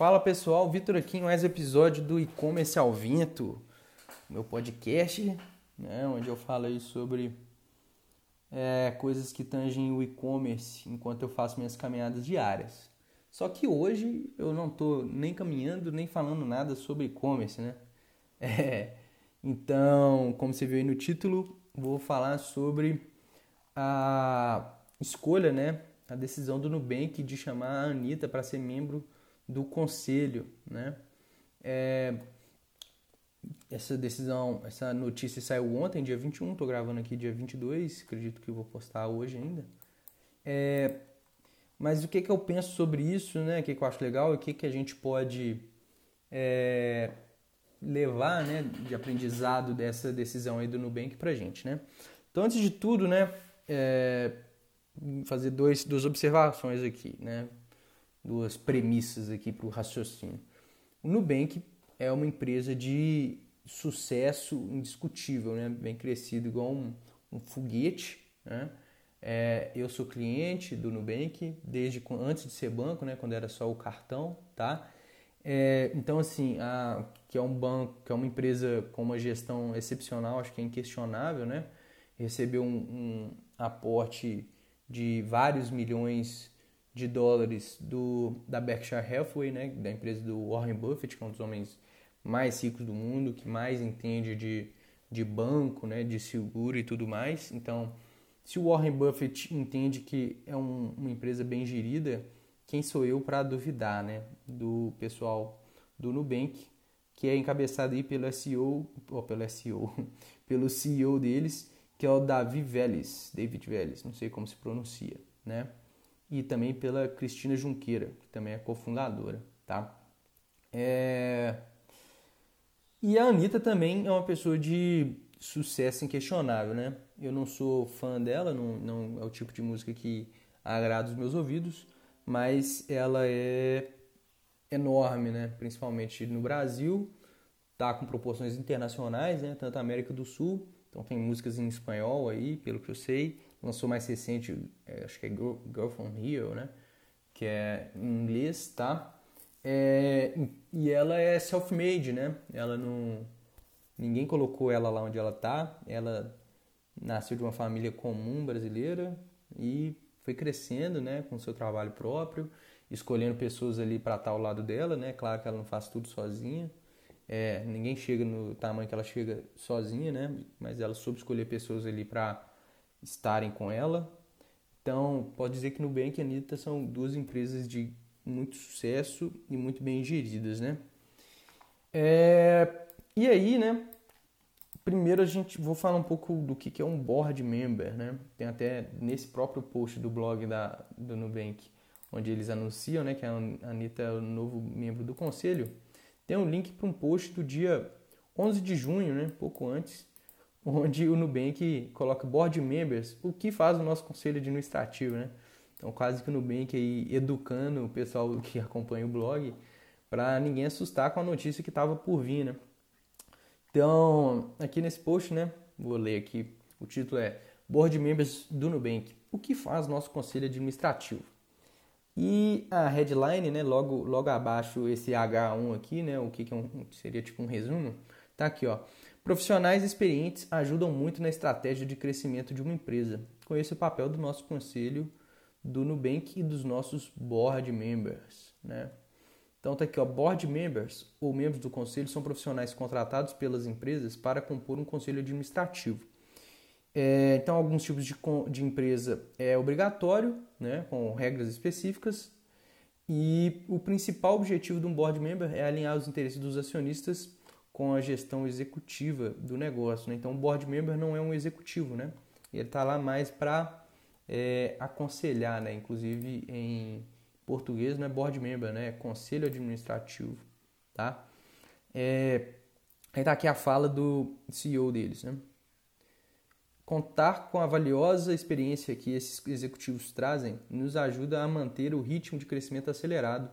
Fala pessoal, Vitor aqui mais episódio do E-Commerce ao Vento, meu podcast, né, onde eu falo aí sobre é, coisas que tangem o e-commerce enquanto eu faço minhas caminhadas diárias. Só que hoje eu não estou nem caminhando nem falando nada sobre e-commerce, né? É, então, como você viu aí no título, vou falar sobre a escolha, né, a decisão do Nubank de chamar a Anitta para ser membro do conselho, né? É, essa decisão, essa notícia saiu ontem, dia 21, tô gravando aqui dia 22, acredito que vou postar hoje ainda. É, mas o que, que eu penso sobre isso, né? O que, que eu acho legal e o que, que a gente pode é, levar né, de aprendizado dessa decisão aí do Nubank pra gente, né? Então, antes de tudo, né, é, fazer dois, duas observações aqui, né? Duas premissas aqui para o raciocínio. O Nubank é uma empresa de sucesso indiscutível, né? bem crescido, igual um, um foguete. Né? É, eu sou cliente do Nubank desde antes de ser banco, né? quando era só o cartão, tá? É, então assim, a, que é um banco, que é uma empresa com uma gestão excepcional, acho que é inquestionável, né? Recebeu um, um aporte de vários milhões de dólares do, da Berkshire Hathaway, né, da empresa do Warren Buffett, que é um dos homens mais ricos do mundo, que mais entende de, de banco, né, de seguro e tudo mais. Então, se o Warren Buffett entende que é um, uma empresa bem gerida, quem sou eu para duvidar né, do pessoal do Nubank, que é encabeçado aí pelo SEO, ou pelo SEO, pelo CEO deles, que é o Davi Vélez, David Vélez, não sei como se pronuncia, né? E também pela Cristina Junqueira, que também é cofundadora, tá? É... E a Anitta também é uma pessoa de sucesso inquestionável, né? Eu não sou fã dela, não, não é o tipo de música que agrada os meus ouvidos, mas ela é enorme, né? Principalmente no Brasil, tá com proporções internacionais, né? Tanto a América do Sul, então tem músicas em espanhol aí, pelo que eu sei, lançou mais recente, é, acho que é Girl, From Here, né? Que é em inglês, tá? É, e ela é self-made, né? Ela não... Ninguém colocou ela lá onde ela tá. Ela nasceu de uma família comum brasileira e foi crescendo, né? Com seu trabalho próprio, escolhendo pessoas ali para estar ao lado dela, né? Claro que ela não faz tudo sozinha. É, ninguém chega no tamanho que ela chega sozinha, né? Mas ela soube escolher pessoas ali para estarem com ela. Então, pode dizer que Nubank e Anitta são duas empresas de muito sucesso e muito bem geridas, né? É, e aí, né? Primeiro a gente vou falar um pouco do que, é um board member, né? Tem até nesse próprio post do blog da, do Nubank, onde eles anunciam, né, que a Anitta é o novo membro do conselho. Tem um link para um post do dia 11 de junho, né? Pouco antes, onde o Nubank coloca board members, o que faz o nosso conselho administrativo, né? Então, quase que o Nubank aí educando o pessoal que acompanha o blog para ninguém assustar com a notícia que estava por vir, né? Então, aqui nesse post, né, vou ler aqui, o título é Board Members do Nubank, o que faz nosso conselho administrativo? E a headline, né, logo, logo abaixo esse H1 aqui, né, o que, que é um, seria tipo um resumo, tá aqui, ó. Profissionais experientes ajudam muito na estratégia de crescimento de uma empresa. Conheça o papel do nosso conselho, do Nubank e dos nossos board members. Né? Então tá aqui, ó, board members ou membros do conselho são profissionais contratados pelas empresas para compor um conselho administrativo. É, então, alguns tipos de, de empresa é obrigatório, né, com regras específicas, e o principal objetivo de um board member é alinhar os interesses dos acionistas com a gestão executiva do negócio. Né? Então, o board member não é um executivo, né? Ele está lá mais para é, aconselhar, né? Inclusive em português não é board member, né? É conselho administrativo, tá? É, aí tá aqui a fala do CEO deles, né? Contar com a valiosa experiência que esses executivos trazem nos ajuda a manter o ritmo de crescimento acelerado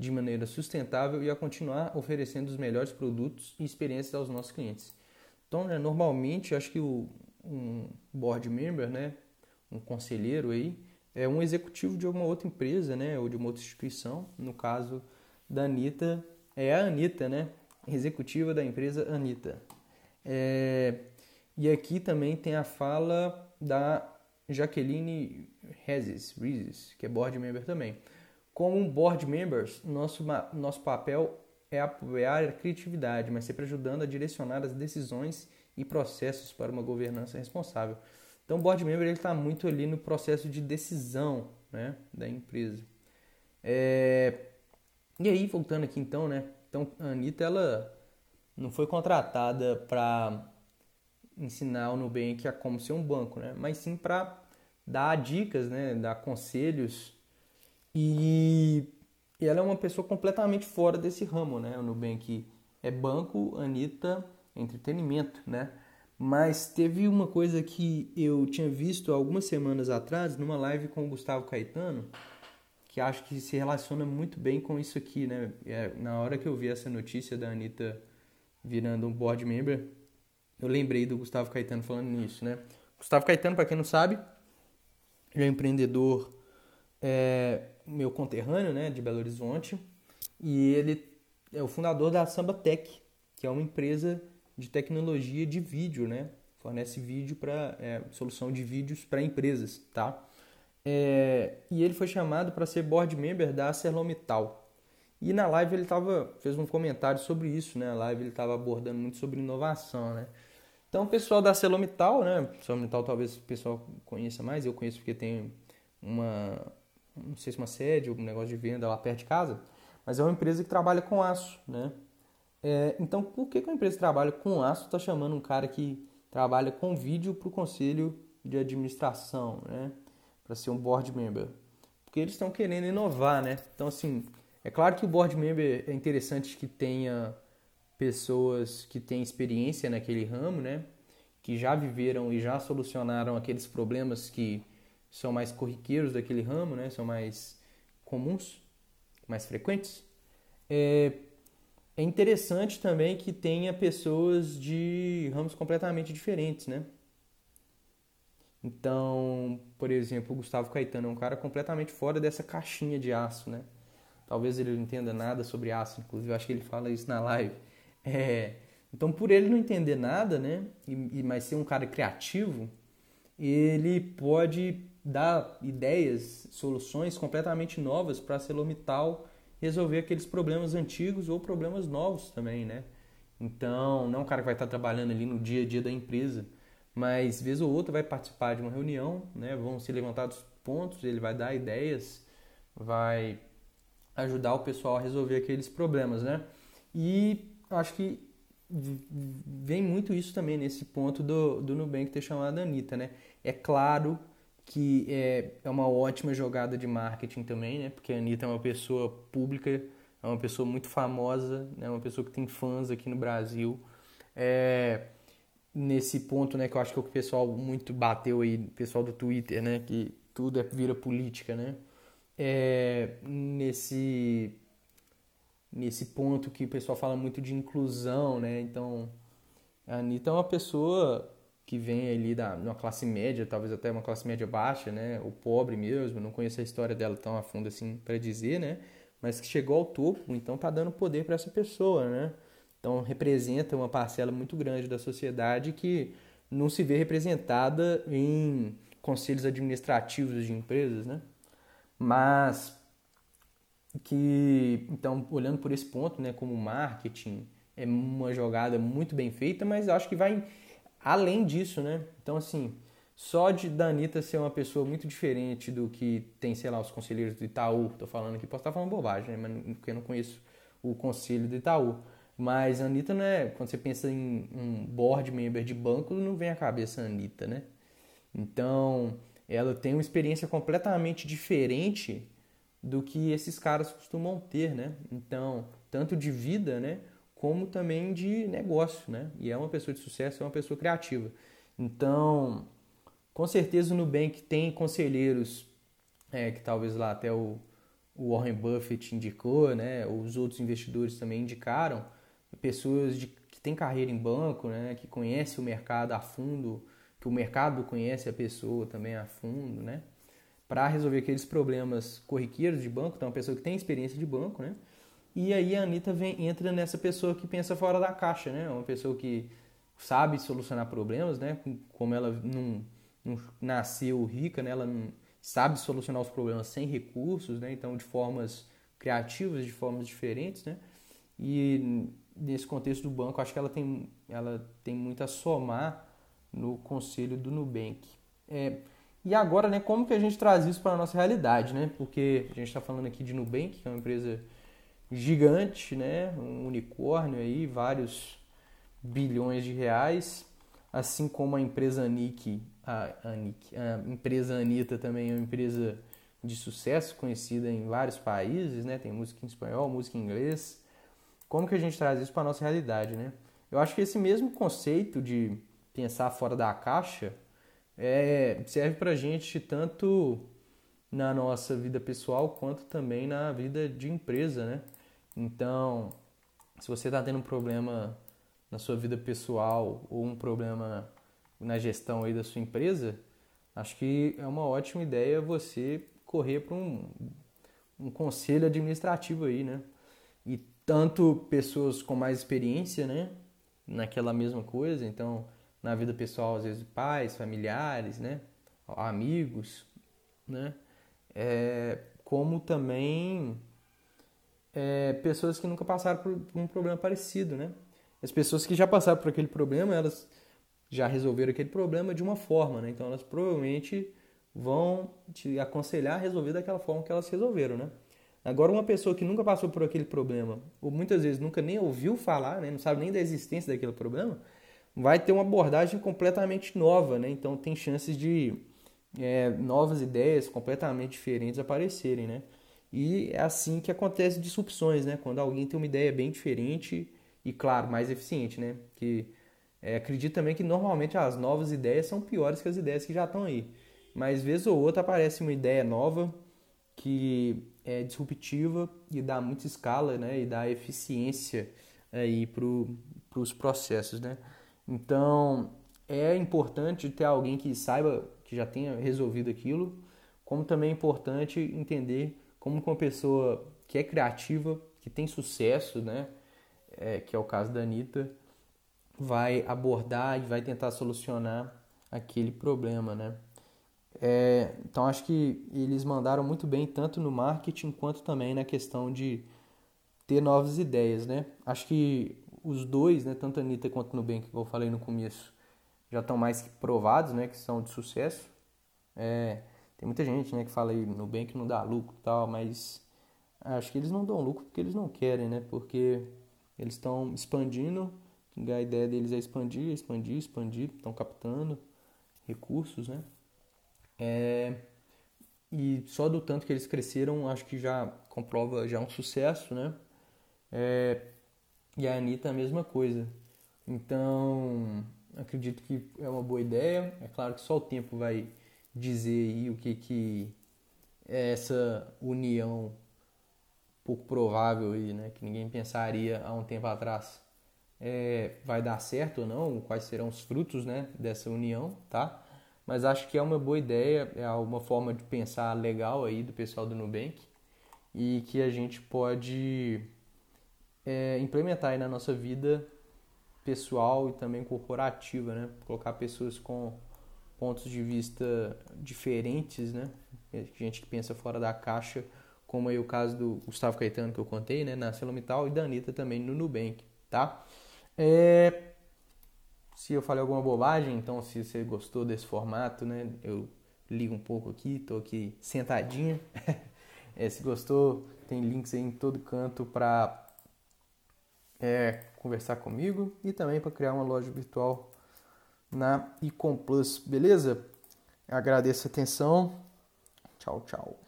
de maneira sustentável e a continuar oferecendo os melhores produtos e experiências aos nossos clientes. Então, né, normalmente, acho que o, um board member, né, um conselheiro aí, é um executivo de alguma outra empresa, né, ou de uma outra instituição. No caso da Anitta é a Anitta, né? Executiva da empresa Anitta. É, e aqui também tem a fala da Jaqueline Rezes, Rezes, que é board member também. Como board members, nosso, nosso papel é apoiar a criatividade, mas sempre ajudando a direcionar as decisões e processos para uma governança responsável. Então, o board member está muito ali no processo de decisão né, da empresa. É... E aí, voltando aqui então, né? Então, a Anitta, ela não foi contratada para ensinar o Nubank a como ser um banco, né? Mas sim para dar dicas, né? Dar conselhos. E... ela é uma pessoa completamente fora desse ramo, né? O Nubank é banco, Anitta entretenimento, né? Mas teve uma coisa que eu tinha visto algumas semanas atrás numa live com o Gustavo Caetano, que acho que se relaciona muito bem com isso aqui, né? É, na hora que eu vi essa notícia da Anitta virando um board member, eu lembrei do Gustavo Caetano falando nisso, né? Gustavo Caetano, para quem não sabe, é um empreendedor é, meu conterrâneo, né, de Belo Horizonte, e ele é o fundador da Samba Tech, que é uma empresa de tecnologia de vídeo, né? Fornece vídeo para é, solução de vídeos para empresas, tá? É, e ele foi chamado para ser board member da ArcelorMittal. E na live ele tava, fez um comentário sobre isso, né? Live ele estava abordando muito sobre inovação, né? Então o pessoal da ArcelorMittal, né? ArcelorMittal talvez o pessoal conheça mais, eu conheço porque tem uma, não sei se uma sede, um negócio de venda lá perto de casa, mas é uma empresa que trabalha com aço, né? É, então, por que, que a empresa que trabalha com aço está chamando um cara que trabalha com vídeo para o conselho de administração, né? Para ser um board member? Porque eles estão querendo inovar, né? Então, assim, é claro que o board member é interessante que tenha pessoas que têm experiência naquele ramo, né? Que já viveram e já solucionaram aqueles problemas que são mais corriqueiros daquele ramo, né? São mais comuns, mais frequentes. É, é interessante também que tenha pessoas de ramos completamente diferentes, né? Então, por exemplo, o Gustavo Caetano é um cara completamente fora dessa caixinha de aço, né? Talvez ele não entenda nada sobre aço, inclusive eu acho que ele fala isso na live. É, então, por ele não entender nada, né? E, e mas ser um cara criativo, ele pode dar ideias, soluções completamente novas para a ArcelorMittal resolver aqueles problemas antigos ou problemas novos também, né? Então, não é um cara que vai estar trabalhando ali no dia a dia da empresa, mas vez ou outra vai participar de uma reunião, né? Vão ser levantados pontos, ele vai dar ideias, vai ajudar o pessoal a resolver aqueles problemas, né? E acho que vem muito isso também nesse ponto do, do Nubank ter chamado a Anitta, né? É claro que é, é uma ótima jogada de marketing também, né? Porque a Anitta é uma pessoa pública, é uma pessoa muito famosa, é né? uma pessoa que tem fãs aqui no Brasil. É, nesse ponto, né, que eu acho que é o que o pessoal muito bateu aí, o pessoal do Twitter, né, que tudo é, vira política, né? É, nesse nesse ponto que o pessoal fala muito de inclusão, né? Então, a Anitta é uma pessoa que vem ali da uma classe média, talvez até uma classe média baixa, né, ou pobre mesmo, não conheço a história dela tão a fundo assim para dizer, né, mas que chegou ao topo, então tá dando poder para essa pessoa, né? Então representa uma parcela muito grande da sociedade que não se vê representada em conselhos administrativos de empresas, né? Mas que então olhando por esse ponto, né, como marketing é uma jogada muito bem feita, mas acho que vai além disso, né? Então, assim, só de da Anitta ser uma pessoa muito diferente do que tem, sei lá, os conselheiros do Itaú, tô falando aqui, posso estar falando bobagem, né? Mas porque eu não conheço o conselho do Itaú. Mas a Anitta não é, quando você pensa em um board member de banco, não vem à cabeça a Anitta, né? Então, ela tem uma experiência completamente diferente do que esses caras costumam ter, né? Então, tanto de vida, né? Como também de negócio, né? E é uma pessoa de sucesso, é uma pessoa criativa. Então, com certeza o Nubank tem conselheiros é, que talvez lá até o, o Warren Buffett indicou, né? Os outros investidores também indicaram pessoas de, que têm carreira em banco, né? Que conhecem o mercado a fundo, que o mercado conhece a pessoa também a fundo, né? Para resolver aqueles problemas corriqueiros de banco, então uma pessoa que tem experiência de banco, né? E aí a Anitta vem, entra nessa pessoa que pensa fora da caixa, né? Uma pessoa que sabe solucionar problemas, né? Como ela não, não nasceu rica, né? Ela não sabe solucionar os problemas sem recursos, né? Então de formas criativas, de formas diferentes, né? E nesse contexto do banco, acho que ela tem, ela tem muito a somar no conselho do Nubank. É, e agora, né, como que a gente traz isso para a nossa realidade, né? Porque a gente está falando aqui de Nubank, que é uma empresa gigante, né? Um unicórnio aí, vários bilhões de reais, assim como a empresa Anic, a, Anic, a empresa Anitta também é uma empresa de sucesso, conhecida em vários países, né? Tem música em espanhol, música em inglês. Como que a gente traz isso para a nossa realidade, né? Eu acho que esse mesmo conceito de pensar fora da caixa é, serve para a gente tanto na nossa vida pessoal quanto também na vida de empresa, né? Então, se você está tendo um problema na sua vida pessoal ou um problema na gestão aí da sua empresa, acho que é uma ótima ideia você correr para um, um conselho administrativo aí, né? E tanto pessoas com mais experiência, né? Naquela mesma coisa, então na vida pessoal, às vezes pais, familiares, né? Amigos, né? É, como também é, pessoas que nunca passaram por um problema parecido, né? As pessoas que já passaram por aquele problema, elas já resolveram aquele problema de uma forma, né? Então elas provavelmente vão te aconselhar a resolver daquela forma que elas resolveram, né? Agora uma pessoa que nunca passou por aquele problema, ou muitas vezes nunca nem ouviu falar, né? Não sabe nem da existência daquele problema, vai ter uma abordagem completamente nova, né? Então tem chances de é, novas ideias completamente diferentes aparecerem, né? E é assim que acontece disrupções, né? Quando alguém tem uma ideia bem diferente e, claro, mais eficiente, né? Que é, acredito também que normalmente as novas ideias são piores que as ideias que já estão aí. Mas vez ou outra aparece uma ideia nova que é disruptiva e dá muita escala, né? E dá eficiência aí para os processos, né? Então é importante ter alguém que saiba, que já tenha resolvido aquilo, como também é importante entender como uma pessoa que é criativa, que tem sucesso, né? É, que é o caso da Anitta, vai abordar e vai tentar solucionar aquele problema, né? É, então acho que eles mandaram muito bem tanto no marketing quanto também na questão de ter novas ideias, né? Acho que os dois, né, tanto a Anitta quanto o Nubank, que eu falei no começo, já estão mais que provados, né, que são de sucesso. É, tem muita gente, né, que fala aí Nubank não dá lucro e tal, mas acho que eles não dão lucro porque eles não querem, né, porque eles estão expandindo, a ideia deles é expandir, expandir, expandir, estão captando recursos, né. É, e só do tanto que eles cresceram, acho que já comprova já um sucesso, né. É, e a Anitta a mesma coisa. Então, acredito que é uma boa ideia. É claro que só o tempo vai dizer aí o que, que é essa união pouco provável aí, né? Que ninguém pensaria há um tempo atrás. É, vai dar certo ou não, quais serão os frutos né, dessa união, tá? Mas acho que é uma boa ideia, é uma forma de pensar legal aí do pessoal do Nubank e que a gente pode é, implementar aí na nossa vida pessoal e também corporativa, né? Colocar pessoas com pontos de vista diferentes, né? Gente que pensa fora da caixa, como aí o caso do Gustavo Caetano que eu contei, né? Na Celomital e da Anitta também no Nubank, tá? É... Se eu falei alguma bobagem, então se você gostou desse formato, né? Eu ligo um pouco aqui, tô aqui sentadinha. é, se gostou, tem links aí em todo canto para é, conversar comigo e também para criar uma loja virtual na Ecom Plus, beleza? Agradeço a atenção. Tchau, tchau.